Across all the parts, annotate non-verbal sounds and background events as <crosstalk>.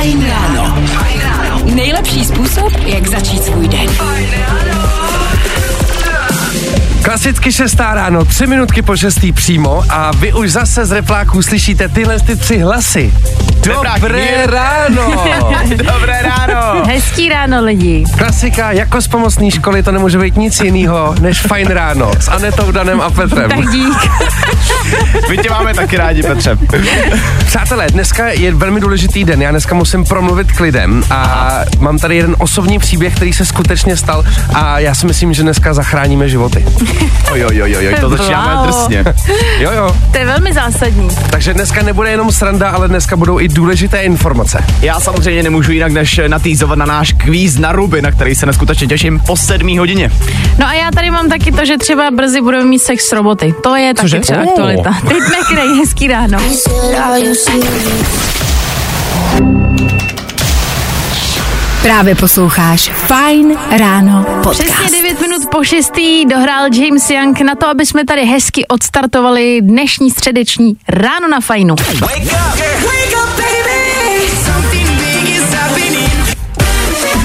Fajn ráno. Nejlepší způsob, jak začít svůj den. Klasicky šestá ráno, tři minutky po šestý přímo a vy už zase z repláků slyšíte tyhle ty tři hlasy. Dobré ráno! <laughs> Dobré ráno! Hezký ráno lidi. Klasika, jako z pomocné školy to nemůže být nic jiného než fajn ráno s Anetou, Danem a Petrem. Tak dík. <laughs> My tě máme taky rádi, Petře. Přátelé, dneska je velmi důležitý den. Já dneska musím promluvit k lidem a mám tady jeden osobní příběh, který se skutečně stal a já si myslím, že dneska zachráníme životy. Oj, oj, oj, oj, to začínáme Wow. drsně. Jo, jo. To je velmi zásadní. Takže dneska nebude jenom sranda, ale dneska budou i důležité informace. Já samozřejmě nemůžu jinak, než natýzovat na náš kvíz na ruby, na který se neskutečně těším po sedmý hodině. No a já tady mám taky to, že třeba brzy budeme mít sex s roboty. To je taky Cože? třeba Oh. aktualita. Teď nekrej, hezký ráno. Právě posloucháš Fajn ráno Přesně podcast. 9 minut po 6. dohrál James Young na to, aby jsme tady hezky odstartovali dnešní středeční ráno na fajnu.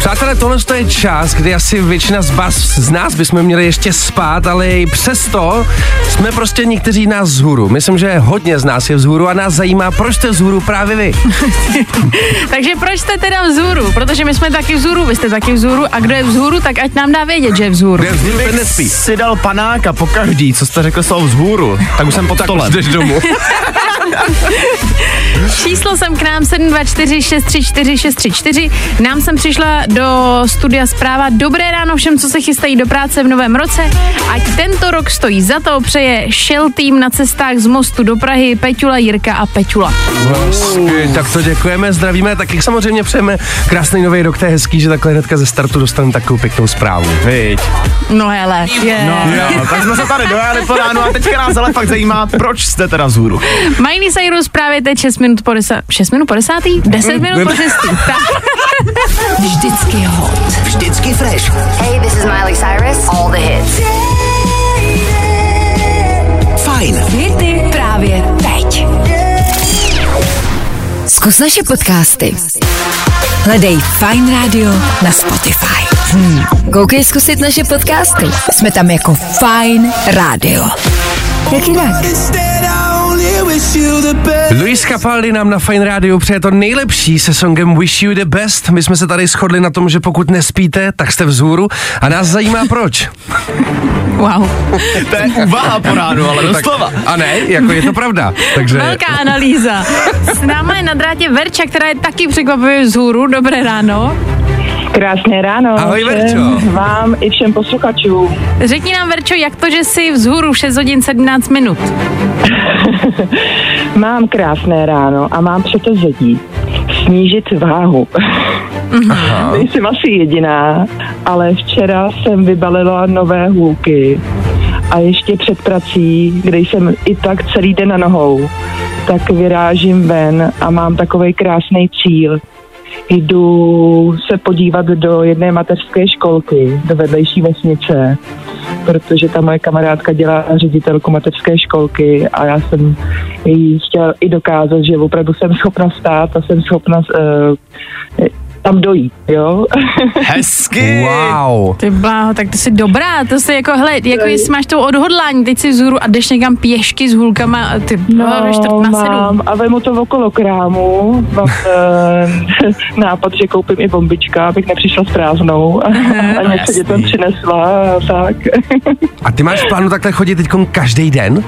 Přátelé, tohle to je čas, kdy asi většina z vás, z nás bychom měli ještě spát, ale i přesto jsme prostě někteří nás vzhůru. Myslím, že hodně z nás je vzhůru a nás zajímá, proč jste vzhůru právě vy. <laughs> Takže proč jste teda vzhůru? Protože my jsme taky vzhůru, vy jste taky vzhůru a kdo je vzhůru, tak ať nám dá vědět, že je vzhůru. Kde vzhůru ten nespí. si dal panáka po každý, co jste řekl slovo vzhůru, tak už jsem pod stolem. Jdeš domů. <laughs> Číslo sem k nám 724634634. Nám sem přišla do studia zpráva Dobré ráno všem, co se chystají do práce v novém roce. Ať tento rok stojí za to, přeje Shell Team na cestách z Mostu do Prahy Peťula, Jirka a Peťula. Hezky, tak to děkujeme, zdravíme, taky samozřejmě přejeme krásný nový rok, to je hezký, že takhle hnedka ze startu dostaneme takovou pěknou zprávu. Viď. No hele, je. No, jo, tak jsme se tady dojeli po ránu a teďka nás ale fakt zajímá, proč jste teda vzhůru. Miley Cyrus právě teď 6 minut po 10. 6 minut po 10? 10 minut po 6. <laughs> Tak. Vždycky hot. Vždycky fresh. Hey, this is Miley Cyrus. All the hits. Fajn. Hity právě teď. Zkus naše podcasty. Hledej Fine Radio na Spotify. Hmm. Koukej zkusit naše podcasty. Jsme tam jako Fine Radio. Jak jinak? Luis Capaldi nám na Fine Radio přeje to nejlepší se songem Wish You the Best. My jsme se tady shodli na tom, že pokud nespíte, tak jste vzhůru a nás zajímá proč. Wow. To je uvaha po ránu, ale doslova. A ne, jako je to pravda. Takže Velká analýza. S náma je na drátě Verča, která je taky překvapivě vzhůru. Dobré ráno. Krásné ráno. Ahoj, Verčo. Vám i všem posluchačům. Řekni nám, Verčo, jak to, že jsi vzhůru 6 hodin 17 minut? <laughs> Mám krásné ráno a mám předsevzetí. Snížit váhu. Nejsem asi jediná, ale včera jsem vybalila nové hůlky a ještě před prací, kde jsem i tak celý den na nohou, tak vyrážím ven a mám takový krásný cíl. Jdu se podívat do jedné mateřské školky, do vedlejší vesnice, protože ta moje kamarádka dělá ředitelku mateřské školky a já jsem jí chtěla i dokázat, že opravdu jsem schopna stát a jsem schopna uh, tam dojít, jo. <laughs> Hezky. wow. Ty bláho, tak to jsi dobrá, to jsi jako, hele, jako jestli máš to odhodlání, teď si vzhůru a jdeš někam pěšky s hůlkama, a ty no, čtvrt na sedm. mám a vemu to okolo krámu, mám uh, <laughs> <laughs> nápad, že koupím i bombička, abych nepřišla s prázdnou a, a něco dětem přinesla a tak. A ty máš v plánu takhle chodit teď každý den?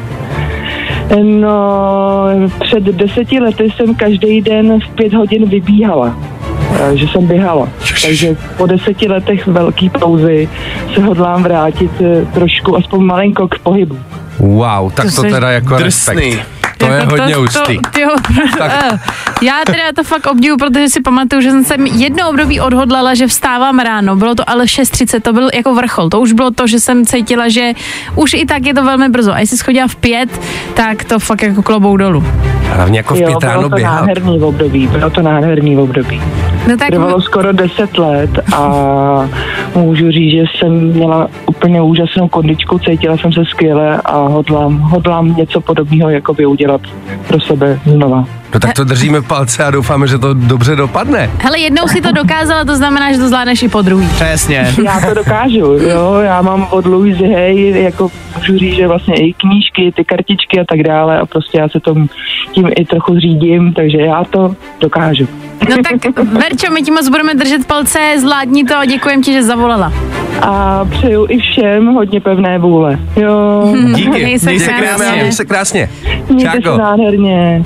No, před deseti lety jsem každý den v pět hodin vybíhala. Eh, Že jsem běhala. Takže po deseti letech velký pauzy se hodlám vrátit eh, trošku, aspoň malinko k pohybu. Wow, tak To to, teda jako drsný. respekt. To je Jako hodně ústý. To, tyjo, <laughs> eh, já teda to fakt obdivu, protože si pamatuju, že jsem jedno období odhodlala, že vstávám ráno. Bylo to ale 6.30, to byl jako vrchol. To už bylo to, že jsem cítila, že už i tak je to velmi brzo. A jestli schodila v pět, tak to fakt jako klobou dolů. Hlavně jako v Jo, pět ráno bylo to běhat. nádherný období, bylo to nádherný období. No tak Trvalo skoro 10 let a můžu říct, že jsem měla úplně úžasnou kondičku, cítila jsem se skvěle a hodlám, hodlám něco podobného jakoby udělat pro sebe znova. No tak to držíme palce a doufáme, že to dobře dopadne. Hele, jednou si to dokázala, to znamená, že to zvládneš i po druhý. Přesně. Já to dokážu, jo, já mám od Louise Hay, jako můžu říct, že vlastně i knížky, ty kartičky a tak dále a prostě já se tom tím i trochu řídím, takže já to dokážu. No tak, Verčo, my ti moc budeme držet palce, zvládni to a děkujem ti, že zavolala. A přeju i všem hodně pevné vůle. Jo, <laughs> Díky. Měj se Měj se krásně. krásně. Měj se krásně. mějte se nádherně.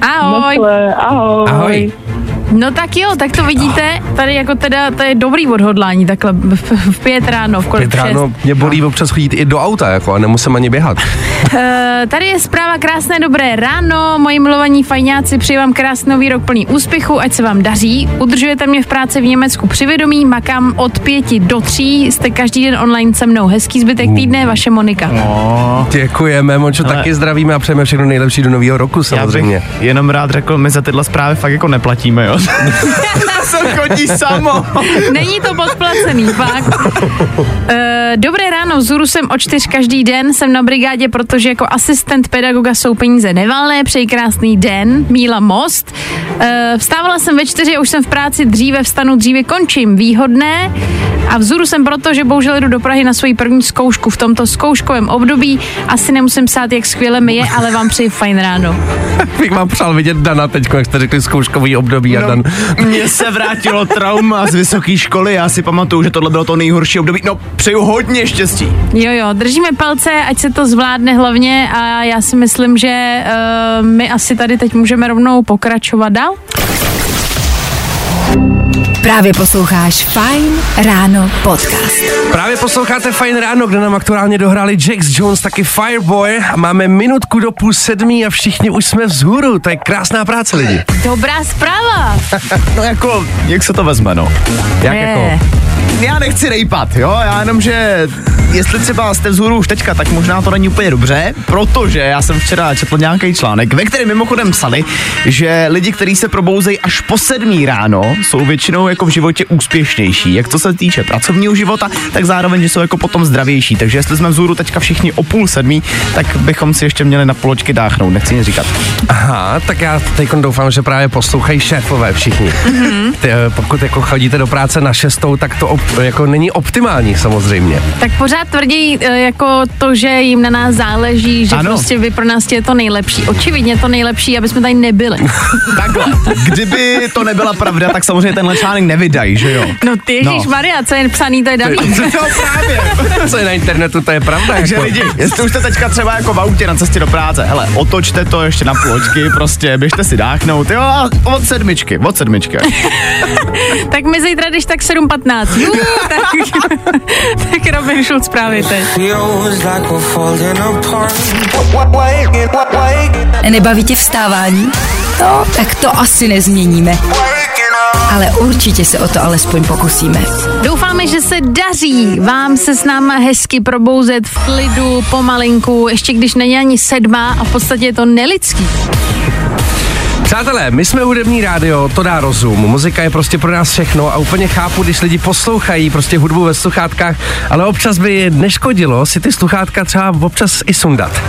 Ahoj. Naschle, ahoj. Ahoj. No tak jo, tak to vidíte, tady jako teda, to je dobrý odhodlání, takhle v, pět ráno, v kolik Pět ráno mě bolí občas chodit i do auta, jako a nemusím ani běhat. <laughs> Eh, tady je zpráva krásné dobré ráno, moji milovaní fajňáci, přeji vám krásný výrok plný úspěchu, ať se vám daří. Udržujete mě v práci v Německu při vědomí, makám od pěti do tří, jste každý den online se mnou. Hezký zbytek týdne, vaše Monika. No, Děkujeme, Mončo, Ale- taky zdravíme a přejeme všechno nejlepší do nového roku já samozřejmě. bych jenom rád řekl, my za tyhle zprávy fakt jako neplatíme, jo. <laughs> to chodí samo. Není to podplacený, fakt. E, dobré ráno, zuru jsem o čtyř každý den, jsem na brigádě, protože jako asistent pedagoga jsou peníze nevalné, přeji krásný den, Míla Most. E, vstávala jsem ve čtyři a už jsem v práci dříve, vstanu dříve, končím, výhodné. A vzhůru jsem proto, že bohužel jdu do Prahy na svoji první zkoušku v tomto zkouškovém období. Asi nemusím psát, jak skvěle mi je, ale vám přeji fajn ráno. <laughs> Bych vám přál vidět Dana teď, jak jste řekli zkouškový období a Dan. <laughs> Mně se vrátilo trauma z vysoké školy, já si pamatuju, že tohle bylo to nejhorší období. No, přeju hodně štěstí. Jo, jo, držíme palce, ať se to zvládne hlavně a já si myslím, že uh, my asi tady teď můžeme rovnou pokračovat dál. Právě posloucháš Fine Ráno podcast. Právě posloucháte Fajn ráno, kde nám aktuálně dohráli Jax Jones, taky Fireboy a máme minutku do půl sedmí a všichni už jsme vzhůru. To je krásná práce lidi. Dobrá zpráva. <laughs> No jako, jak se to vezme, no? Jak Je. jako? Já nechci rejpat, jo, já jenom, že jestli třeba jste vzhůru už teďka, tak možná to není úplně dobře, protože já jsem včera četl nějaký článek, ve kterém mimochodem psali, že lidi, kteří se probouzejí až po sedmí ráno, jsou většinou jako v životě úspěšnější, jak co se týče pracovního života, tak zároveň, že jsou jako potom zdravější. Takže jestli jsme vzhůru teďka všichni o půl sedmí, tak bychom si ještě měli na poločky dáchnout, nechci nic říkat. Aha, tak já teď doufám, že právě poslouchají šéfové všichni. Mm-hmm. Ty, eh, pokud jako chodíte do práce na šestou, tak to op, jako není optimální samozřejmě. Tak pořád tvrdí eh, jako to, že jim na nás záleží, že Ano. prostě vy pro nás je to nejlepší. Očividně to nejlepší, aby jsme tady nebyli. <laughs> Takhle, kdyby to nebyla pravda, tak samozřejmě tenhle článek nevydají, že jo? No ty Ježíš Maria, co je psaný, to je daný. No právě. <laughs> Co je na internetu, to je pravda. Takže jako. lidi, jestli už jste teďka třeba jako v autě na cestě do práce, hele, otočte to ještě na půl očky, prostě běžte si dáchnout, jo, a od sedmičky, od sedmičky. <laughs> Tak mi zítra jdeš tak 7.15. Tak, <laughs> tak Robin Schulz právě teď. Nebaví tě vstávání? No, tak to asi nezměníme. Ale určitě se o to alespoň pokusíme. Doufáme, že se daří vám se s náma hezky probouzet v klidu, pomalinku, ještě když není ani sedma a v podstatě je to nelidský. Přátelé, my jsme hudební rádio, to dá rozum. Muzika je prostě pro nás všechno a úplně chápu, když lidi poslouchají prostě hudbu ve sluchátkách, ale občas by neškodilo si ty sluchátka třeba občas i sundat.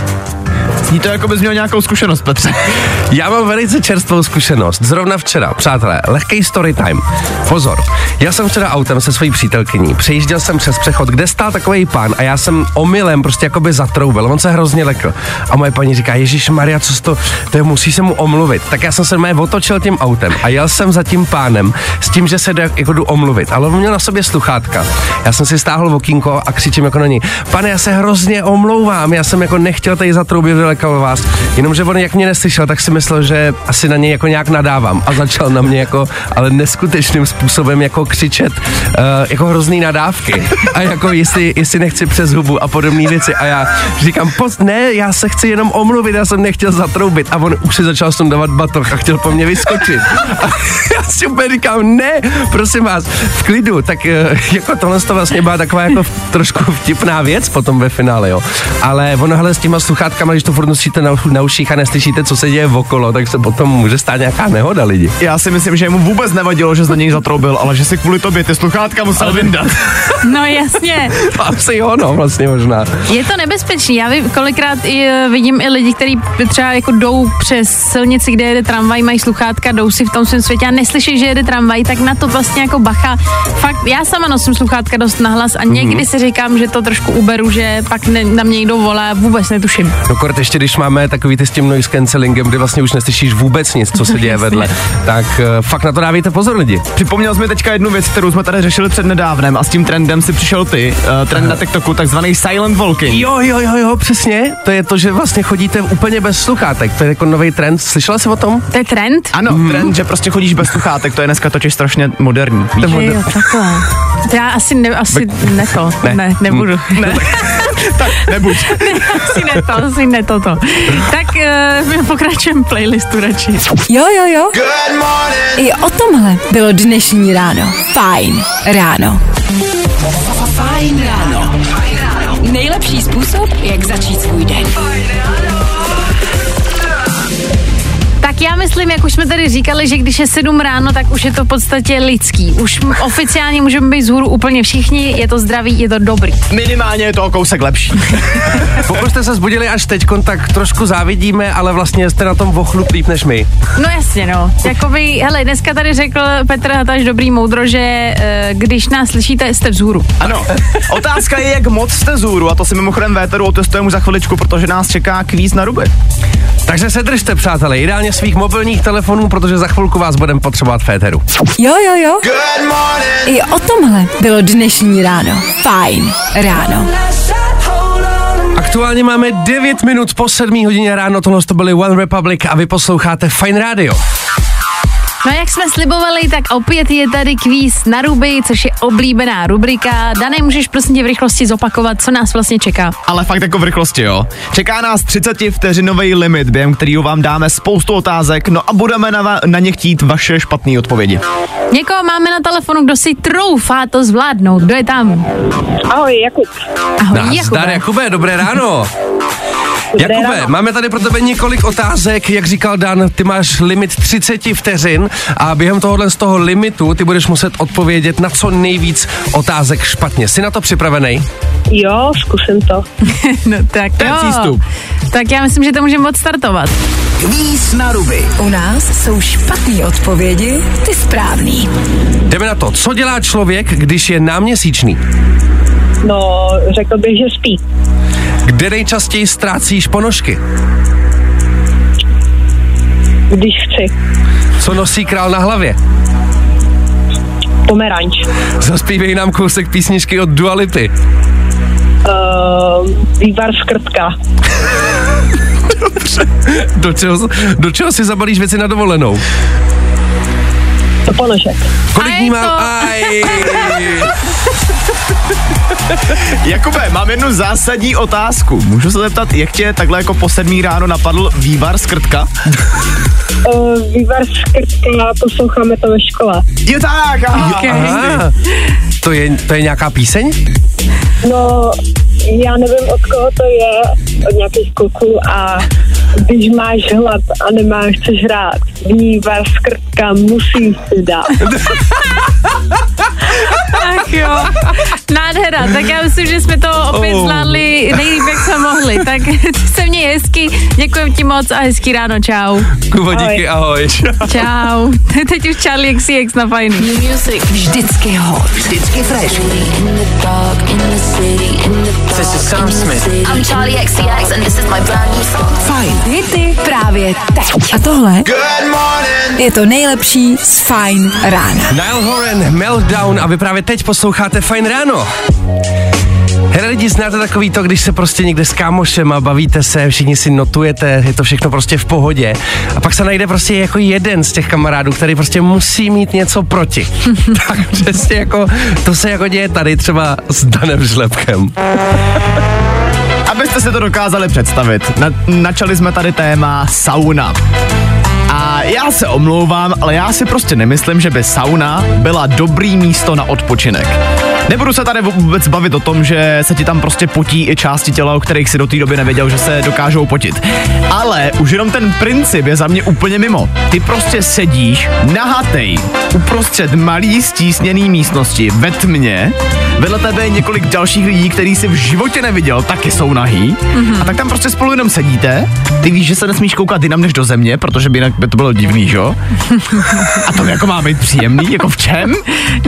Zní to jako bys měl nějakou zkušenost, Petře. <laughs> Já mám velice čerstvou zkušenost. Zrovna včera, přátelé, lehký story time. Pozor, já jsem včera autem se svojí přítelkyní, přejížděl jsem přes přechod, kde stál takový pán a já jsem omylem prostě jakoby zatroubil, on se hrozně lekl. A moje paní říká, Ježíš Maria, co to, to je, musí se mu omluvit. Tak já jsem se mé otočil tím autem a jel jsem za tím pánem s tím, že se jde, jako jdu omluvit. Ale on měl na sobě sluchátka. Já jsem si stáhl okýnko a křičím jako na ní, pane, já se hrozně omlouvám, já jsem jako nechtěl tady zatroubit, vylekal vás. Jenomže on jak mě neslyšel, tak si myslel, že asi na něj jako nějak nadávám a začal na mě jako, ale neskutečným způsobem jako křičet uh, jako hrozný nadávky a jako jestli, jestli nechci přes hubu a podobné věci a já říkám, poz, ne, já se chci jenom omluvit, já jsem nechtěl zatroubit a on už si začal sundávat batoh a chtěl po mně vyskočit. A já si úplně říkám, ne, prosím vás, v klidu, tak eh, jako tohle to vlastně byla taková jako trošku vtipná věc potom ve finále, jo. Ale ono hele s těma sluchátkama, když to furt furt nosíte na, na uších a neslyšíte, co se děje okolo, tak se potom může stát nějaká nehoda lidi. Já si myslím, že mu vůbec nevadilo, že za něj zatroubil, ale že si kvůli tobě ty sluchátka musel vyndat. <laughs> No jasně. <laughs> Asi jo, no, vlastně možná. Je to nebezpečný. Já vím, kolikrát i, eh, vidím i lidi, kteří třeba jako jdou přes silnici, kde jede tramvaj, mají sluchátka, jdou si v tom svém světě a neslyší, že jede tramvaj, tak na to vlastně jako bacha. Fakt, já sama nosím sluchátka dost nahlas a někdy si říkám, že to trošku uberu, že pak ne, na mě někdo volá, vůbec netuším. No kort ještě, když máme takový ty s tím noise cancellingem, kdy vlastně už neslyšíš vůbec nic, co se <laughs> děje vedle, tak uh, fakt na to dávejte pozor lidi. Připomněl jsi mi teďka jednu věc, kterou jsme tady řešili před nedávnem a s tím trendem si přišel ty, uh, trend na TikToku, takzvaný silent walking. Jo, jo, jo, jo, přesně. To je to, že vlastně chodíte úplně bez sluchátek. To je jako nový trend. Slyšela jsi o tom? To je trend? Ano, mm. trend, že prostě chodíš bez sluchátek, to je dneska totiž strašně moderní. víš? Jo, jo, takhle. <laughs> To já asi, ne, asi ne to, Ne. ne, ne nebudu. Ne. <laughs> tak nebuď. <laughs> asi ne to, asi ne toto. Tak uh, my pokračujeme playlistu radši. Jo, jo, jo. I o tomhle bylo dnešní ráno. Fajn ráno. Fajn ráno. Nejlepší způsob, jak začít svůj den. Tak já myslím, jak už jsme tady říkali, že když je 7 ráno, tak už je to v podstatě lidský. Už oficiálně můžeme být z hůru úplně všichni, je to zdravý, je to dobrý. Minimálně je to o kousek lepší. <laughs> Pokud jste se zbudili až teď, tak trošku závidíme, ale vlastně jste na tom ochlup líp než my. No jasně, no. Jakoby, hele, dneska tady řekl Petr Hataš dobrý moudro, že eh, když nás slyšíte, jste vzhůru. Ano. Otázka je, jak moc jste zůru a to si mimochodem Véteru otestujeme už za chviličku, protože nás čeká kvíz na ruby. Takže se držte, přátelé, ideálně svých mobilních telefonů, protože za chvilku vás budeme potřebovat v éteru. Jo, jo, jo. I o tomhle bylo dnešní ráno. Fajn ráno. Aktuálně máme 9 minut po 7 hodině ráno, tohle to byly One Republic a vy posloucháte Fine Radio. No jak jsme slibovali, tak opět je tady kvíz na ruby, což je oblíbená rubrika. Dané, můžeš prosím tě v rychlosti zopakovat, co nás vlastně čeká. Ale fakt jako v rychlosti, jo. Čeká nás 30 vteřinový limit, během kterého vám dáme spoustu otázek, no a budeme na, va- na ně chtít vaše špatné odpovědi. Někoho máme na telefonu, kdo si troufá to zvládnout. Kdo je tam? Ahoj, Jakub. Ahoj, Jakube. Jakube, dobré ráno. Jakube, máme tady pro tebe několik otázek, jak říkal Dan, ty máš limit 30 vteřin a během tohohle z toho limitu ty budeš muset odpovědět na co nejvíc otázek špatně. Jsi na to připravený? Jo, zkusím to. <laughs> No tak Ten jo. přístup. Tak já myslím, že to můžeme odstartovat. Kvíz na ruby. U nás jsou špatné odpovědi, ty správný. Jdeme na to. Co dělá člověk, když je náměsíčný? No, řekl bych, že spí. Kde nejčastěji ztrácíš ponožky? Když chci. Co nosí král na hlavě? Pomeranč. Zaspívej nám kousek písničky od Dua Lipy. Uh, vývar skrtka. Do čeho, do čeho si zabalíš věci na dovolenou? To ponožek. Kolik A dní je má... to- Aj. <laughs> <laughs> Jakube, mám jednu zásadní otázku. Můžu se zeptat, jak tě takhle jako po sedmý ráno napadl vývar z krtka? Uh, <laughs> vývar skrtka, posloucháme to ve škole. Je tak, aha. Okay. Aha. To je, to je nějaká píseň? No, já nevím, od koho to je, od nějakých kluků a když máš hlad a nemáš co žrát, vývar skrtka musíš si dát. <laughs> Ach jo, nádhera. Tak já myslím, že jsme to opět Oh. zvládli nejlíp, jak jsme mohli. Tak <laughs> se měj hezky, děkujem ti moc a hezký ráno, čau. Kubo, díky, ahoj. <laughs> Čau. Teď už Charlie XCX na fajný. Vždycky hot. Vždycky fresh. This is Sam Smith. I'm Charlie XCX and this is my brand new song. Fajn. Hity právě teď. A tohle je to nejlepší z Fajn rána. Nile Horan, Meltdown a vy právě teď posloucháte Fine Ráno. Hele lidi, znáte takový to, když se prostě někde s kámošem a bavíte se, všichni si notujete, je to všechno prostě v pohodě. A pak se najde prostě jako jeden z těch kamarádů, který prostě musí mít něco proti. <laughs> tak přesně jako, to se jako děje tady třeba s Danem Žlepkem. Abyste si to dokázali představit, na, načali jsme tady téma sauna. A já se omlouvám, ale já si prostě nemyslím, že by sauna byla dobrý místo na odpočinek. Nebudu se tady vůbec bavit o tom, že se ti tam prostě potí i části těla, o kterých si do té doby nevěděl, že se dokážou potit. Ale už jenom ten princip je za mě úplně mimo. Ty prostě sedíš nahatej uprostřed malý stísněný místnosti ve tmě, vedle tebe je několik dalších lidí, který si v životě neviděl, taky jsou nahý. Mm-hmm. A tak tam prostě spolu jenom sedíte. Ty víš, že se nesmíš koukat jinam než do země, protože by jinak by to bylo divný, že? jo? <laughs> A to jako má být příjemný, jako v čem?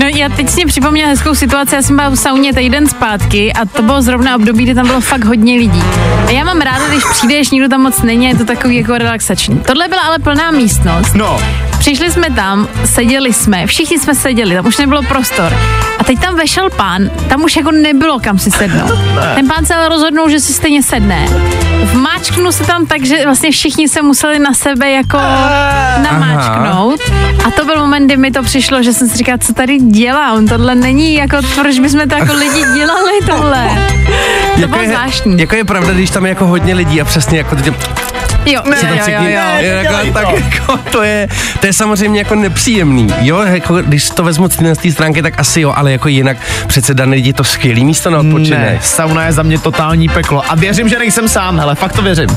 No já teď si mě připomněla hezkou situaci, já jsem byla v sauně týden zpátky a to bylo zrovna období, kdy tam bylo fakt hodně lidí. A já mám ráda, když přijdeš, nikdo tam moc není, je to takový jako relaxační. Tohle byla ale plná místnost. No, Přišli jsme tam, seděli jsme, všichni jsme seděli, tam už nebylo prostor. A teď tam vešel pán, tam už jako nebylo kam si sednout. Ten pán se ale rozhodnul, že si stejně sedne. Vmáčknul se tam tak, že vlastně všichni se museli na sebe jako namáčknout. A to byl moment, kdy mi to přišlo, že jsem si říkala, co tady dělám, tohle není jako, proč bychom to jako lidi dělali tohle. To bylo je, zvláštní. jako je pravda, když tam je jako hodně lidí a přesně jako Jo, se tam jo, jo, jo. je jako, nedělej tak to. jako, to je, to je samozřejmě jako nepříjemný, jo, jako když to vezmu z té- stránky, tak asi jo, ale jako jinak přece dané lidi je to skvělý místo na ne, odpočinek. sauna je za mě totální peklo. A věřím, že nejsem sám, hele, fakt to věřím.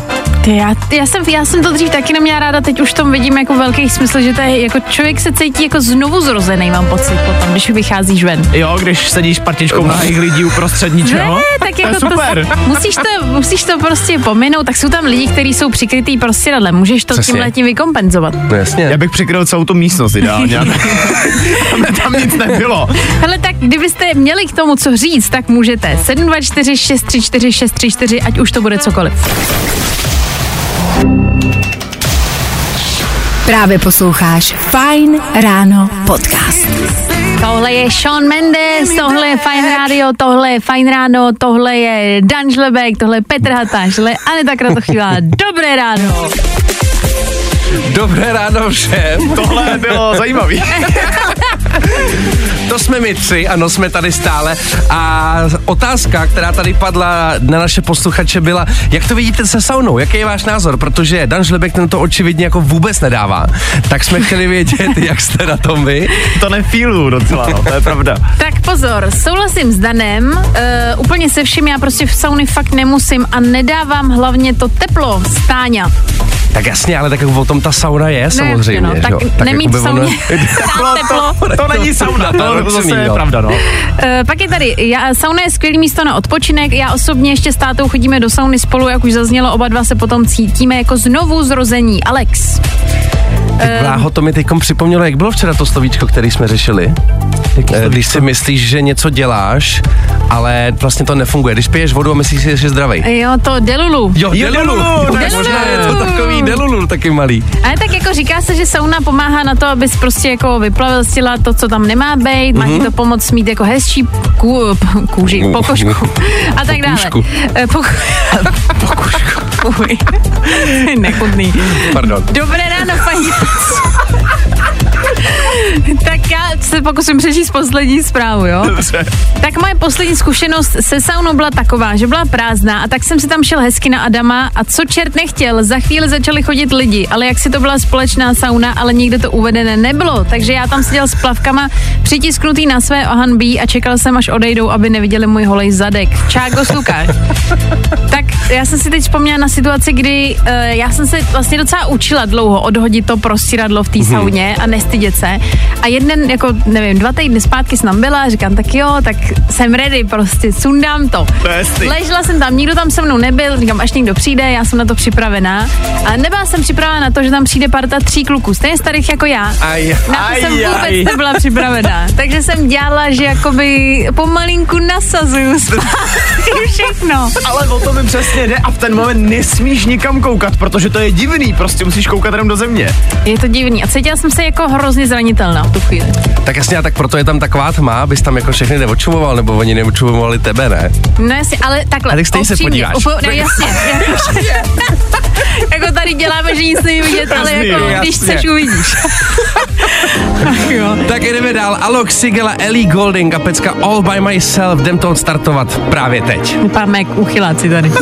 Ty, já, já, jsem, já jsem to dřív taky neměla ráda, teď už v tom vidím jako velký smysl, že to je jako člověk se cítí jako znovu zrozený, mám pocit potom, když vycházíš ven. Jo, když sedíš partičkou nahých lidí uprostřed ničeho. Ne, tak <laughs> to jako je super. To, musíš, to, musíš to prostě pominout, tak jsou tam lidi, kteří jsou přikrytý prostěradlem, můžeš to Přesně. tím letím vykompenzovat. No jasně. Já bych přikryl celou tu místnost ideálně. <laughs> aby tam nic nebylo. Hele, tak kdybyste měli k tomu co říct, tak můžete 724 634 634, ať už to bude cokoliv. Právě posloucháš Fine Ráno podcast. Tohle je Sean Mendes, tohle je Fine Radio, tohle je Fine Ráno, tohle je Dan Žlebek, tohle je Petr Hatáš, tohle je Aneta Kratochvíla. Dobré ráno. Dobré ráno všem. Tohle bylo zajímavý. <laughs> To jsme my tři, ano, jsme tady stále. A otázka, která tady padla na naše posluchače, byla, jak to vidíte se saunou, jaký je váš názor, protože Dan Žlebek ten to očividně jako vůbec nedává. Tak jsme chtěli vědět, <laughs> jak jste na tom vy. To nefílu docela, no, to je pravda. <laughs> Tak pozor, souhlasím s Danem, uh, úplně se vším, já prostě v sauny fakt nemusím a nedávám hlavně to teplo stáňa. Tak jasně, ale tak o tom ta sauna je samozřejmě. no, že tak jo? nemít jakoby v sauně ono- <laughs> teplo. To není sauna, to, to zase je no. pravda, no. Uh, pak je tady, já, sauna je skvělý místo na odpočinek, já osobně ještě s tátou chodíme do sauny spolu, jak už zaznělo, oba dva se potom cítíme jako znovu zrození. Alex. Tak Bláho, to mi teď připomnělo, jak bylo včera to slovíčko, který jsme řešili. Eh, Když si myslíš, že něco děláš, ale vlastně to nefunguje. Když piješ vodu a myslíš si, že jsi zdravý. Jo, to delulu. Jo, Delulu, delulu. tak možná je to delulu. takový delulu taky malý. Ale tak jako říká se, že sauna pomáhá na to, abys prostě jako vyplavil z těla to, co tam nemá být, má ti to pomoct mít jako hezčí ků, kůži, pokožku a tak dále. Pokůžku. Eh, Pok- <laughs> pokožku. Fuj. <laughs> Nechutný. Pardon. Dobré ráno, paní. <laughs> tak já se pokusím přečíst poslední zprávu, jo? Dobře. Tak moje poslední zkušenost se saunou byla taková, že byla prázdná a tak jsem si tam šel hezky na Adama a co čert nechtěl, za chvíli začali chodit lidi, ale jak si to byla společná sauna, ale nikde to uvedené nebylo, takže já tam seděl s plavkama přitisknutý na své ohanbí a čekal jsem, až odejdou, aby neviděli můj holej zadek. Čágo Lukáš. <laughs> Tak já jsem si teď vzpomněla na situaci, kdy uh, já jsem se vlastně docela učila dlouho odhodit to prostíradlo v té sauně a nestydět se. A jeden, jako nevím, dva týdny zpátky jsem tam byla, říkám, tak jo, tak jsem ready, prostě sundám to. Jasný. Ležela jsem tam, nikdo tam se mnou nebyl, říkám, až někdo přijde, já jsem na to připravená. A nebyla jsem připravená na to, že tam přijde parta tří kluků, stejně starých jako já. Aj. Na to jsem Aj, vůbec aj. nebyla připravená. <laughs> Takže jsem dělala, že jakoby pomalinku nasazuju <laughs> zpátky všechno. Ale o to mi přesně jde a v ten moment nesmíš nikam koukat, protože to je divný, prostě musíš koukat jenom do země. Je to divný. A cítila jsem se jako hrozně zranitelná v tu chvíli. Tak jasně, a tak proto je tam taková tma, abys tam jako všechny neočumoval, nebo oni neočumovali tebe, ne? No jasně, ale takhle. A tak stejně se podíváš. Upo, no jasně. <laughs> jako tady děláme, že nic není vidět, ale jako když jasně. chceš, uvidíš. <laughs> Tak jdeme dál. Alok Sigela, Ellie Golding a pecka All by Myself. Jdem to odstartovat právě teď. Vypadáme jak uchyláci tady. <laughs>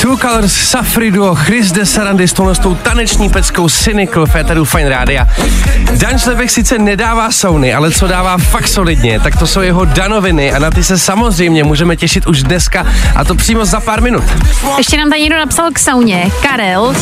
Two Colors, Safri Duo, Chris de tohle s tou taneční peckou Cynical, Féteru Fine Rádia. Dan Šlebek sice nedává sauny, ale co dává fakt solidně, tak to jsou jeho danoviny a na ty se samozřejmě můžeme těšit už dneska a to přímo za pár minut. Ještě nám tady někdo napsal k sauně. Karel,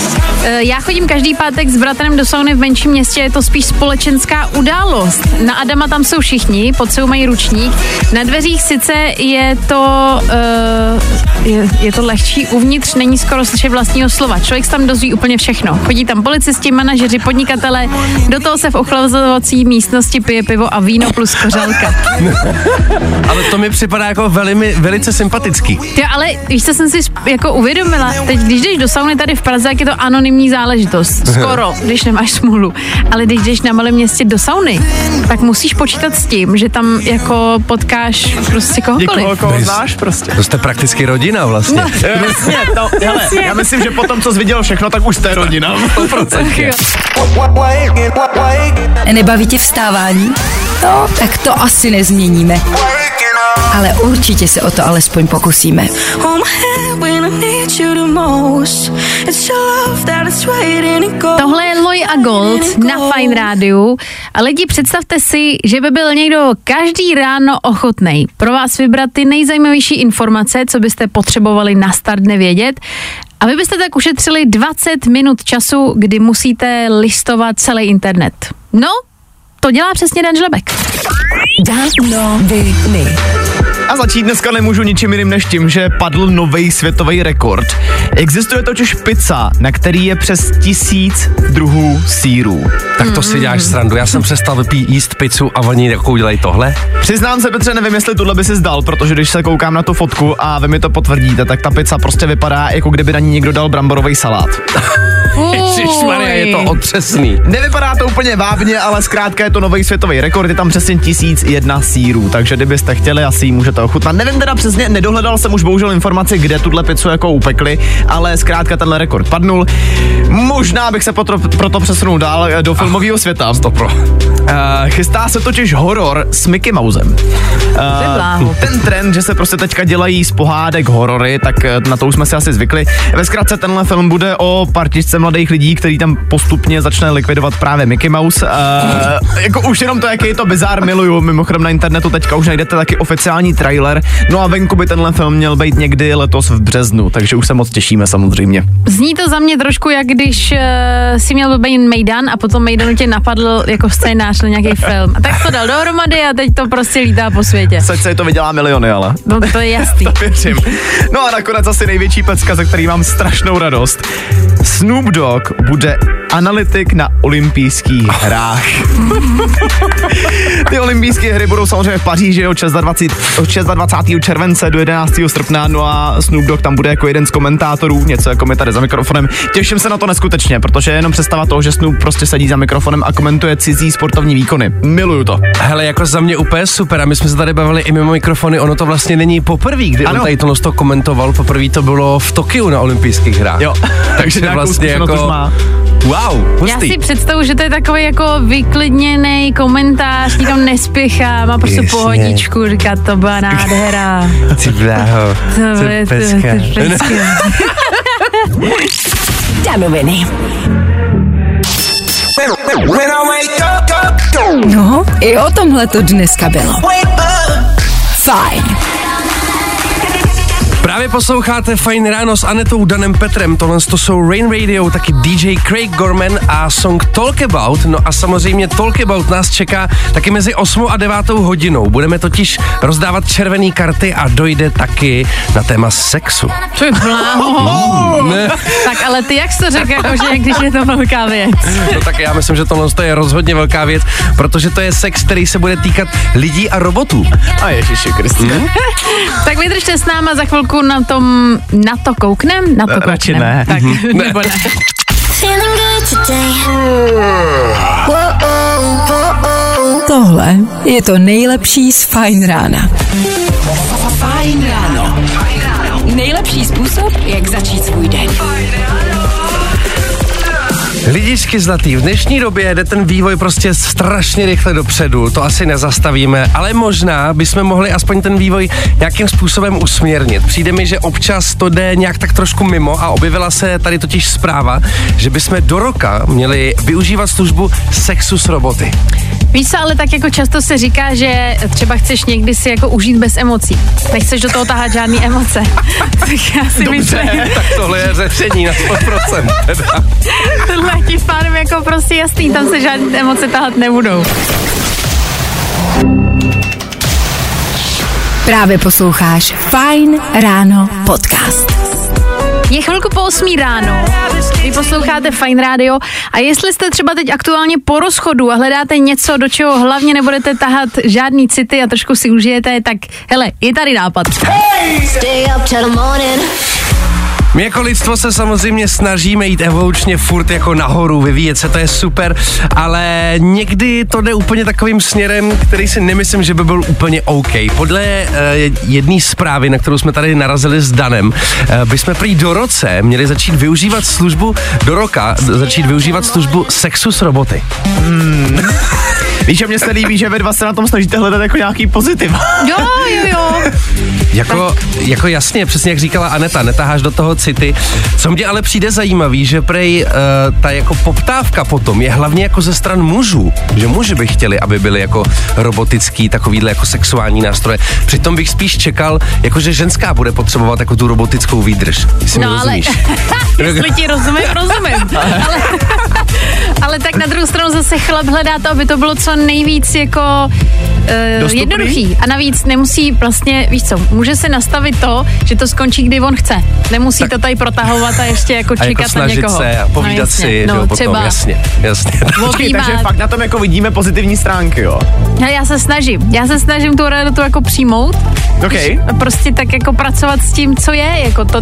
eh, já chodím každý pátek s bratrem do sauny v menším městě, je to spíš společenská událost. Na Adama tam jsou všichni, pod sebou mají ručník. Na dveřích sice je to, uh, je, je to lehčí, uvnitř není skoro slyšet vlastního slova. Člověk se tam dozví úplně všechno. Chodí tam policisti, manažeři, podnikatele, do toho se v ochlazovací místnosti pije pivo a víno plus kořelka. <laughs> Ale to mi připadá jako velmi, velice sympatický. Jo, ale víš, co jsem si jako uvědomila? Teď, když jdeš do sauny tady v Praze, jak je to anonymní záležitost. <laughs> Skoro, když nemáš smůlu. Ale když jdeš na malém městě do sauny, tak musíš počítat s tím, že tam jako potkáš prostě kohokoliv. Někoho, koho znáš prostě. To jste prakticky rodina vlastně. No. <laughs> Jasně, to, <laughs> hele, já myslím, že potom, co jsi viděl všechno, tak už jste rodina. <laughs> 100%. Nebaví tě vstávání? No, tak to asi nezměníme. Ale určitě se o to alespoň pokusíme. Tohle je Loj a Gold na Fine Rádiu. A lidi, představte si, že by byl někdo každý ráno ochotný pro vás vybrat ty nejzajímavější informace, co byste potřebovali na start nevědět. A vy byste tak ušetřili 20 minut času, kdy musíte listovat celý internet. No, to dělá přesně Dan Žlebek. Danoviny. A začít dneska nemůžu ničím jiným než tím, že padl nový světový rekord. Existuje totiž pizza, na který je přes tisíc druhů sírů. Tak to si děláš srandu. Já jsem přestal vypít jíst pizzu a oni jako dělají tohle. Přiznám se, Petře, nevím, jestli tuhle by si zdal, protože když se koukám na tu fotku a vy mi to potvrdíte, tak ta pizza prostě vypadá, jako kdyby na ní někdo dal bramborový salát. <laughs> Ježišmarja, je to otřesný. Nevypadá to úplně vábně, ale zkrátka je to nový světový rekord, je tam přesně tisíc jedna sírů, takže kdybyste chtěli, asi ji můžete ochutnat. Nevím teda přesně, nedohledal jsem už bohužel informaci, kde tuhle pizzu jako upekli, ale zkrátka tenhle rekord padnul. Možná bych se potro, proto přesunul dál eh, do filmového světa. Stopro. Uh, chystá se totiž horor s Mickey Mousem. bláho. ten trend, že se prostě teďka dělají z pohádek horory, tak na to už jsme si asi zvykli. Ve zkratce tenhle film bude o partičce mladých lidí, který tam postupně začne likvidovat právě Mickey Mouse. Uh, jako už jenom to, jaký je to bizár, miluju. Mimochodem na internetu teďka už najdete taky oficiální trailer. No a venku by tenhle film měl být někdy letos v březnu, takže už se moc těšíme samozřejmě. Zní to za mě trošku, jak když uh, si měl být Mejdan a potom Mejdanu tě napadl jako scénář na nějaký film. A tak to dal dohromady a teď to prostě lítá po světě. Seď se to vydělá miliony, ale. No to je jasný. <laughs> To věřím. No a nakonec asi největší pecka, ze který mám strašnou radost. Snoop Dogg bude analytik na olympijských hrách. <laughs> Ty olympijské hry budou samozřejmě v Paříži od 26. od 26. července do 11. srpna, no a Snoop Dogg tam bude jako jeden z komentátorů, něco jako my tady za mikrofonem. Těším se na to neskutečně, protože je jenom představa toho, že Snoop prostě sedí za mikrofonem a komentuje cizí sportovní výkony. Miluju to. Hele, jako za mě úplně super a my jsme se tady bavili i mimo mikrofony, ono to vlastně není poprvé, kdy Ano. on tady to komentoval, poprvé to bylo v Tokiu na olympijských hrách. Jo, <laughs> takže vlastně jako, má. wow, Já hustý. si představu, že to je takový jako vyklidněný komentář, nikam nespěchá, má prostě Jasně. pohodičku, říká, to byla nádhera. <laughs> Ty bláho, To je pecka. to je pecka. <laughs> Danoviny. No, i o tomhle to dneska bylo. Fajn. Právě posloucháte Fajn ráno s Anetou Danem Petrem, tohle to jsou Rain Radio, taky DJ Craig Gorman a song Talk About, no a samozřejmě Talk About nás čeká taky mezi 8 a 9 hodinou. Budeme totiž rozdávat červené karty a dojde taky na téma sexu. To je bláho. <laughs> Ne? Tak ale ty jak jsi to řekl, jako, že když je to velká věc. No tak já myslím, že tohle to je rozhodně velká věc, protože to je sex, který se bude týkat lidí a robotů. A ježiši Kristě. Mhm. Tak vydržte s náma, za chvilku na tom, na to kouknem? Na to kouknem. Radši ne. Tak, <laughs> nebo ne. Tohle je to nejlepší z Fajn rána. Fajn ráno. Nejlepší způsob, jak začít svůj den. Lidičky zlatý, v dnešní době jde ten vývoj prostě strašně rychle dopředu, to asi nezastavíme, ale možná bychom mohli aspoň ten vývoj nějakým způsobem usměrnit. Přijde mi, že občas to jde nějak tak trošku mimo a objevila se tady totiž zpráva, že bychom do roka měli využívat službu sexu s roboty. Víš co, ale tak jako často se říká, že třeba chceš někdy si jako užít bez emocí. Nechceš do toho tahat žádný emoce. <laughs> tak já si myslím, <laughs> tak tohle je řešení na 100%. Teda. tohle je tím pádem jako prostě jasný, tam se žádné emoce tahat nebudou. Právě posloucháš Fine Ráno podcast. Je chvilku po 8 ráno, vy posloucháte Fine Radio a jestli jste třeba teď aktuálně po rozchodu a hledáte něco, do čeho hlavně nebudete tahat žádný city a trošku si užijete, tak hele, je tady nápad. Stay My jako lidstvo se samozřejmě snažíme jít evolučně furt jako nahoru, vyvíjet se, to je super, ale někdy to jde úplně takovým směrem, který si nemyslím, že by byl úplně OK. Podle uh, jedné zprávy, na kterou jsme tady narazili s Danem, uh, bychom prý do roce měli začít využívat službu, do roka začít využívat službu sexu s roboty. Víš, že mně se líbí, že vy dva se na tom snažíte hledat jako nějaký pozitiv. Jo, jo, jo. <laughs> Jako, jako jasně, přesně jak říkala Aneta, netaháš do toho city. Co mě ale přijde zajímavý, že prej uh, ta jako poptávka potom je hlavně jako ze stran mužů, že muži by chtěli, aby byli jako robotický, takovýhle jako sexuální nástroje. Přitom bych spíš čekal, jako že ženská bude potřebovat jako tu robotickou výdrž. Jestli No ale, rozumíš. <laughs> jestli ti rozumím, rozumím. <laughs> Ale, ale tak na druhou stranu zase chlap hledá to, aby to bylo co nejvíc jako uh, Dostupný? jednoduchý. A navíc nemusí vlastně, víš co, může se nastavit to, že to skončí, kdy on chce. Nemusí Tak- to tady protahovat a ještě jako A čekat jako na někoho. se a povídat no, jasně. si, že no, jo, potom, třeba jasně, jasně. Počkej, takže fakt na tom jako vidíme pozitivní stránky, jo. Hele, já se snažím. Já se snažím tu realitu jako přijmout. OK. A prostě tak jako pracovat s tím, co je, jako to...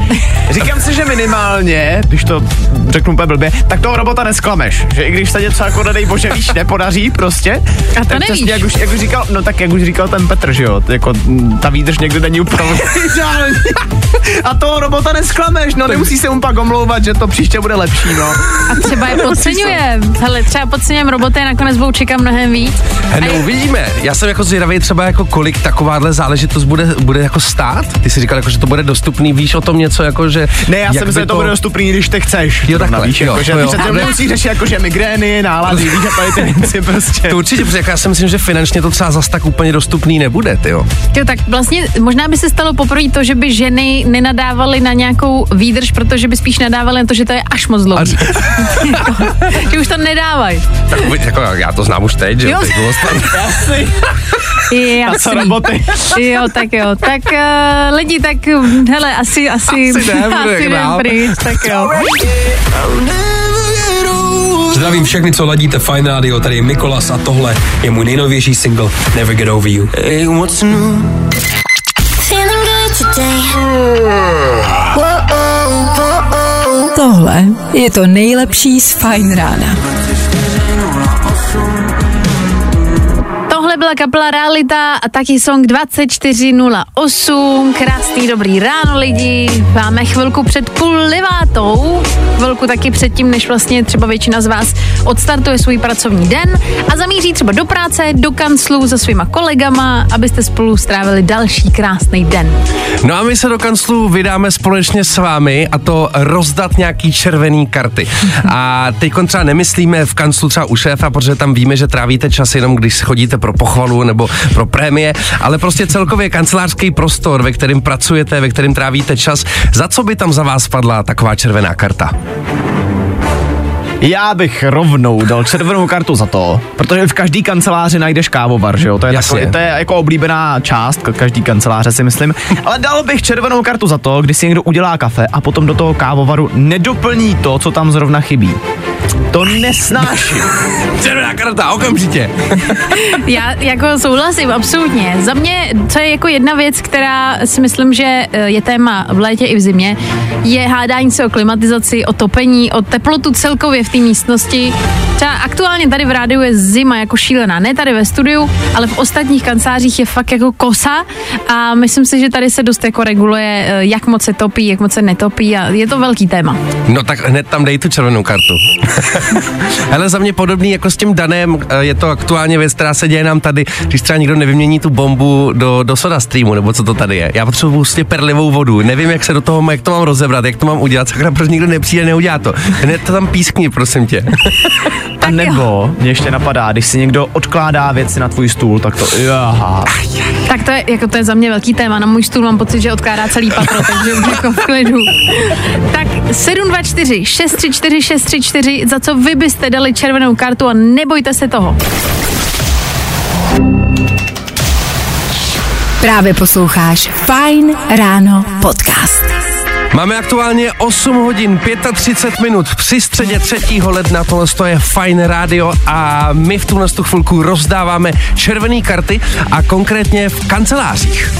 Říkám si, že minimálně, když to řeknu úplně blbě, tak toho robota nesklameš. Že i když se něco jako nedej bože víš, nepodaří prostě. A to tak nevíš. přesně, jak už, jak už říkal, no tak jak už říkal ten Petr, že jo, jako ta výdrž někdy není úplně ideální. <laughs> A toho robota nesklameš, no nemusí se mu pak omlouvat, že to příště bude lepší, no. A třeba je <laughs> podceňujem. Hele, třeba podceňujem roboty a nakonec budou čekat mnohem víc. No je- uvidíme. Já jsem jako zvědavý třeba jako kolik takováhle záležitost bude, bude jako stát. Ty jsi říkal jako, že to bude dostupný, víš o tom něco jako, že... Ne, já jsem se, že to bude dostupný, když ty chceš. Jo, takhle, víš, jo, jako, že jo, ty jo. se to nemusí řešit jako, že migrény, nálady, víš, a tady ty věci prostě. To určitě, protože já si myslím, že finančně to třeba zas tak úplně dostupný nebude, ty jo. Jo, tak vlastně možná by se stalo poprvé to, že by ženy nenadávaly na nějakou výdrž, protože by spíš nadávaly na to, že to je až moc dlouhý. že <laughs> už to nedávají. Tak jako, já to znám už teď, že jo. Teď bylo Jasný. Jasný. roboty? Jo, tak jo. Tak uh, lidi, tak hele, asi, asi, Asi <laughs> jdem, asi jdem pryč, tak jo. Zdravím všechny, co ladíte Fine Radio, tady je Mikolas a tohle je můj nejnovější single Never Get Over You. Hey, what's new? Tohle je to nejlepší z Fine Rána. Tohle byla kapela Realita a taky song 2408. Krásný dobrý ráno lidi. Máme chvilku před půl livátou. Chvilku taky předtím, než vlastně třeba většina z vás odstartuje svůj pracovní den a zamíří třeba do práce, do kanclu se svýma kolegama, abyste spolu strávili další krásný den. No a my se do kanclu vydáme společně s vámi a to rozdat nějaký červený karty. A teď třeba nemyslíme v kanclu třeba u šéfa, protože tam víme, že trávíte čas jenom, když chodíte pro pochvalu nebo pro prémie, ale prostě celkově kancelářský prostor, ve kterém pracujete, ve kterém trávíte čas. Za co by tam za vás padla taková červená karta? Já bych rovnou dal červenou kartu za to, protože v každý kanceláři najdeš kávovar, že jo? To je, Jasně. takový, to je jako oblíbená část ka- každý kanceláře, si myslím. Ale dal bych červenou kartu za to, když si někdo udělá kafe a potom do toho kávovaru nedoplní to, co tam zrovna chybí. To nesnáším. <laughs> Červená karta, okamžitě. <laughs> Já jako souhlasím, absolutně. Za mě, co je jako jedna věc, která si myslím, že eh, je téma v létě i v zimě, je hádání se o klimatizaci, o topení, o teplotu celkově v té místnosti. Třeba aktuálně tady v rádiu je zima jako šílená, ne tady ve studiu, ale v ostatních kancelářích je fakt jako kosa a myslím si, že tady se dost jako reguluje, eh, jak moc se topí, jak moc se netopí a je to velký téma. No tak hned tam dej tu červenou kartu. <laughs> Hele, za mě podobný jako s tím Danem, eh, je to aktuálně věc, která se děje nám tady, když třeba někdo nevymění tu bombu do, do soda streamu, nebo co to tady je. Já potřebuji prostě perlivou vodu, nevím, jak se do toho, jak to mám rozebrat, jak to mám udělat, sakra, proč nikdo nepřijde, neudělá to. Hned to tam pískni, prosím tě. <laughs> A nebo mě ještě napadá, když si někdo odkládá věci na tvůj stůl, tak to jaha. Tak to je, jako to je za mě velký téma. Na můj stůl mám pocit, že odkládá celý patro, <laughs> takže už jako v klidu. Tak 724 634 634, za co vy byste dali červenou kartu a nebojte se toho. Právě posloucháš Fine Ráno podcast. Máme aktuálně 8 hodin 35 minut při středě 3. ledna, tohle to je Fine Radio a my v tuhle tu chvilku rozdáváme červené karty a konkrétně v kancelářích.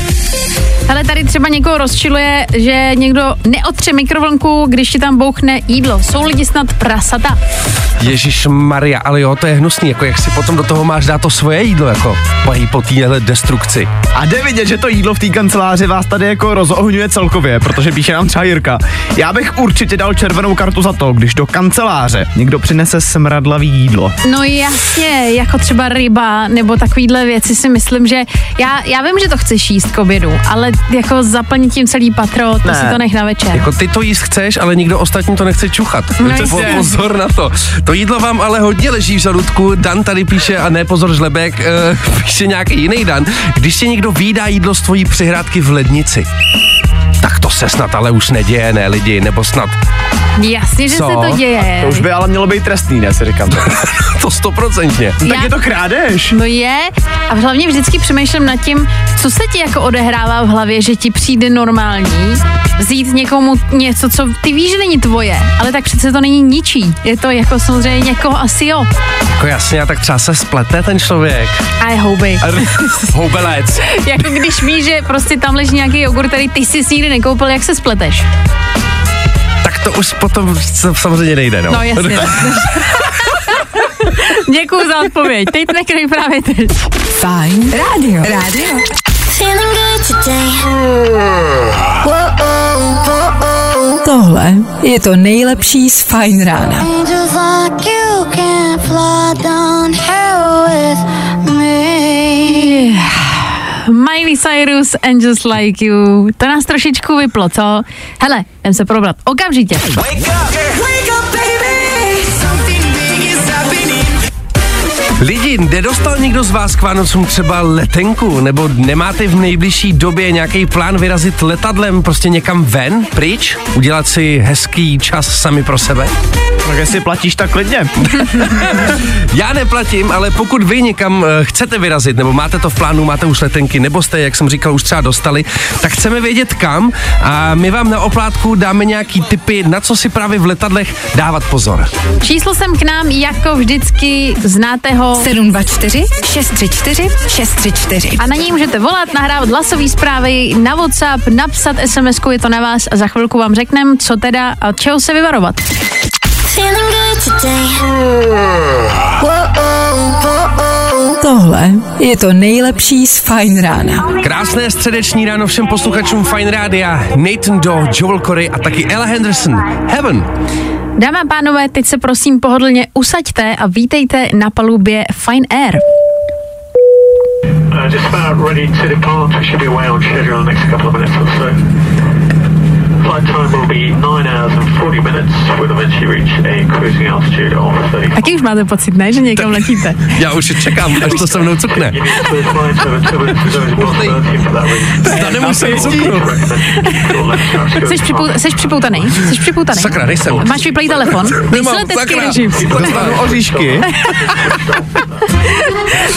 Ale tady třeba někoho rozčiluje, že někdo neotře mikrovlnku, když ti tam bouchne jídlo. Jsou lidi snad prasata? Ježíš Maria, ale jo, to je hnusný, jako jak si potom do toho máš dát to svoje jídlo, jako po, po téhle destrukci. A jde vidět, že to jídlo v té kanceláři vás tady jako rozohňuje celkově, protože píše nám třeba Jirka. Já bych určitě dal červenou kartu za to, když do kanceláře někdo přinese smradlavý jídlo. No jasně, jako třeba ryba nebo takovýhle věci si myslím, že já, já vím, že to chceš jíst k obědu, ale jako zaplnit tím celý patro, to Ne. si to nech na večer. Jako ty to jíst chceš, ale nikdo ostatní to nechce čuchat. No po, pozor na to. To jídlo vám ale hodně leží v žaludku. Dan tady píše, a ne pozor žlebek, e, <laughs> píše nějaký jiný Dan. Když ti někdo výdá jídlo z tvojí přihrádky v lednici, tak to se snad ale už neděje, ne lidi, nebo snad Jasně, že Co? se to děje. To už by ale mělo být trestný, ne, si říkám. <laughs> to stoprocentně. tak Já- je to krádež. No je a hlavně vždycky přemýšlím nad tím, co se ti jako odehrává v hlavě, že ti přijde normální vzít někomu něco, co ty víš, že není tvoje, ale tak přece to není ničí. Je to jako samozřejmě někoho asi jo. Jako jasně, a tak třeba se splete ten člověk. A je houby. Houbelec. <laughs> jako když víš, že prostě tam leží nějaký jogurt, který ty jsi nikdy nekoupil, jak se spleteš. Tak to už potom samozřejmě nejde, no. No jasně. <laughs> Děkuju za odpověď. Teď nekryj právě teď. Fine Radio. Radio. Feeling good today. Tohle je to nejlepší z Fine Rána. Angels Miley Cyrus and Just Like You. To nás trošičku vyplo, co? Hele, jdem se probrat. Okamžitě. Lidi, nedostal někdo z vás k Vánocům třeba letenku? Nebo nemáte v nejbližší době nějaký plán vyrazit letadlem prostě někam ven, pryč? Udělat si hezký čas sami pro sebe? Tak jestli platíš, tak klidně. <laughs> Já neplatím, ale pokud vy někam eh, chcete vyrazit, nebo máte to v plánu, máte už letenky, nebo jste, jak jsem říkal, už třeba dostali, tak chceme vědět kam a my vám na oplátku dáme nějaký tipy, na co si právě v letadlech dávat pozor. Číslo sem k nám jako vždycky znáte ho 724 634 634. a na něj můžete volat, nahrávat hlasové zprávy na WhatsApp, napsat sms je to na vás a za chvilku vám řekneme, co teda a čeho se vyvarovat. Tohle je to nejlepší z Fine Rána. Krásné středeční ráno všem posluchačům Fine Rádia, Nathan Do, Joel Corey a taky Ella Henderson. Heaven. Dámy a pánové, teď se prosím pohodlně usaďte a vítejte na palubě Fine Air. Uh, just about ready to depart. Should be on schedule in the next couple of minutes or so. Taky už máte pocit, ne, že někam letíte? <laughs> Já už čekám, až to se mnou cukne. You need to clear flight over turbulence zone is 130 for that reason. Zda nemusím cukru. Jsi, připou, jsi připoutaný? Jsi připoutaný? Sakra, nejsem. Máš vyplý telefon? Nemám, sakra. režim. Dostanu oříšky. <laughs> <laughs> <laughs>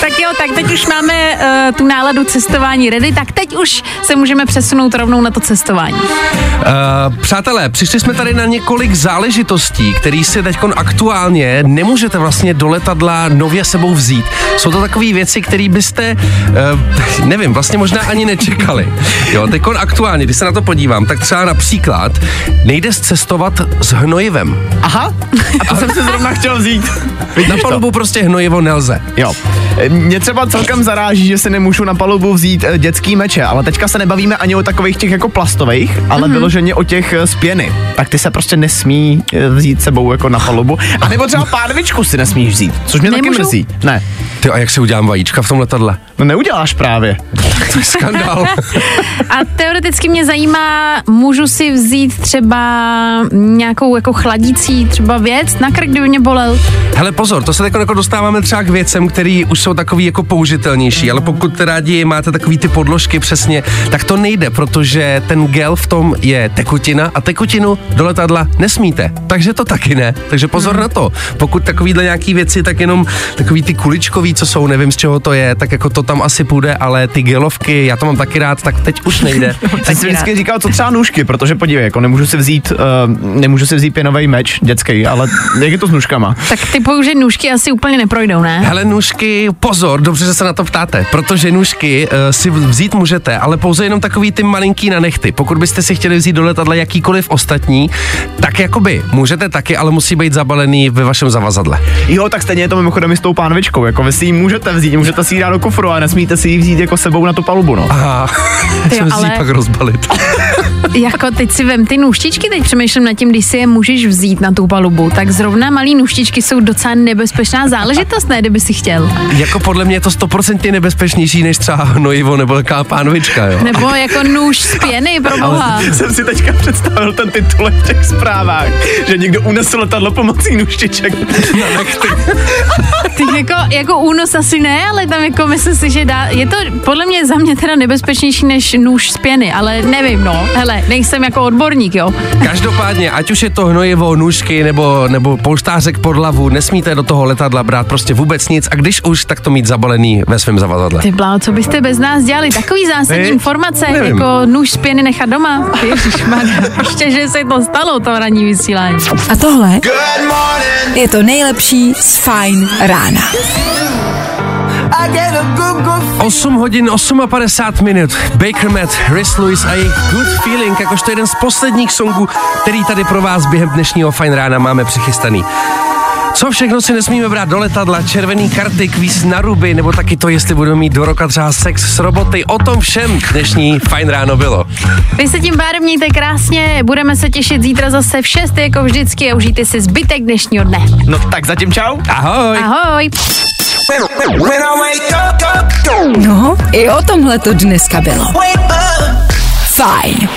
Tak jo, tak teď už máme uh, tu náladu cestování ready, tak teď už se můžeme přesunout rovnou na to cestování. Uh, přátelé, přišli jsme tady na něk- několik záležitostí, které si teď aktuálně nemůžete vlastně do letadla nově sebou vzít. Jsou to takové věci, které byste, uh, <laughs> nevím, vlastně možná ani nečekali. Jo, teď aktuálně, když se na to podívám, tak třeba například nejde cestovat s hnojivem. Aha, a to jsem si zrovna chtěl vzít. Vidíš Na palubu prostě hnojivo nelze. Jo. Mě třeba celkem zaráží, že si nemůžu na palubu vzít e, dětský meče, ale teďka se nebavíme ani o takových těch jako plastových, ale mm-hmm. vyloženě o těch e, z pěny. Tak ty se prostě nesmí e, vzít sebou jako na palubu. A nebo třeba pánvičku si nesmíš vzít, což mě Nemůžu? taky mrzí. Ne, Ty a jak si udělám vajíčka v tom letadle? no neuděláš právě. To je skandál. <laughs> A teoreticky mě zajímá, můžu si vzít třeba nějakou jako chladící třeba věc na krk, kdyby mě bolel. Hele pozor, to se jako dostáváme třeba k věcem, které už jsou takový jako použitelnější, ale pokud rádi máte takový ty podložky přesně, tak to nejde, protože ten gel v tom je tekutina a tekutinu do letadla nesmíte. Takže to taky ne. Takže pozor Hmm. na to. Pokud takovýhle nějaký věci, tak jenom takový ty kuličkový, co jsou, nevím z čeho to je, tak jako to tam asi půjde, ale ty gelovky, já to mám taky rád, tak teď už nejde. <laughs> Jsem si vždycky říkal, co třeba nůžky, protože podívej, jako nemůžu si vzít, uh, nemůžu si vzít pěnový meč dětský, ale jak je to s nůžkama? Tak ty použe nůžky asi úplně neprojdou, ne? Hele, nůžky, pozor, dobře, že se na to ptáte, protože nůžky uh, si vzít můžete, ale pouze jenom takový ty malinký na nechty. Pokud byste si chtěli vzít do letadla jakýkoliv ostatní, tak jakoby můžete taky, ale musí být zabalený ve vašem zavazadle. Jo, tak stejně je to mimochodem i s tou pánvičkou, jako vy si ji můžete vzít, můžete si ji dát do kufru, ale nesmíte si ji vzít jako sebou na tu palubu, no. Aha, Ty jo, jsem si ale- ji pak rozbalit. <laughs> Jako teď si vem ty nůžtičky, teď přemýšlím nad tím, když si je můžeš vzít na tu palubu, tak zrovna malý nůžtičky jsou docela nebezpečná záležitost, ne, kdyby si chtěl. jako podle mě je to stoprocentně nebezpečnější než třeba hnojivo nebo taková pánvička, jo. Nebo jako nůž z pěny, pro boha. Jsem si teďka představil ten titulek v těch zprávách, že někdo unesl letadlo pomocí nůžtiček na nechty. Ty jako, jako únos asi ne, ale tam jako myslím si, že dá, je to podle mě za mě teda nebezpečnější než nůž z pěny, ale nevím, no. Hele, nejsem jako odborník, jo. Každopádně, ať už je to hnojivo, nůžky nebo, nebo polštářek pod hlavu, nesmíte do toho letadla brát prostě vůbec nic a když už, tak to mít zabalený ve svém zavazadle. Ty bláho, co byste bez nás dělali? Takový zásadní Vy? informace, Nevím. jako nůž z pěny nechat doma. Ježišmarja, <laughs> ještě, že se to stalo, to ranní vysílání. A tohle je to nejlepší z Fine rána. 8 hodin 58 minut. Baker Matt, Rhys Lewis a jejich Good Feeling, jakožto jeden z posledních songů, který tady pro vás během dnešního fajn rána máme přichystaný. Co všechno si nesmíme brát do letadla, červený karty, kvíz na ruby, nebo taky to, jestli budeme mít do roka třeba sex s roboty. O tom všem dnešní fajn ráno bylo. Vy se tím pádem mějte krásně, budeme se těšit zítra zase v 6 jako vždycky a užijte si zbytek dnešního dne. No tak zatím čau. Ahoj! Ahoj! No, i o tomhle to dneska bylo. Fajn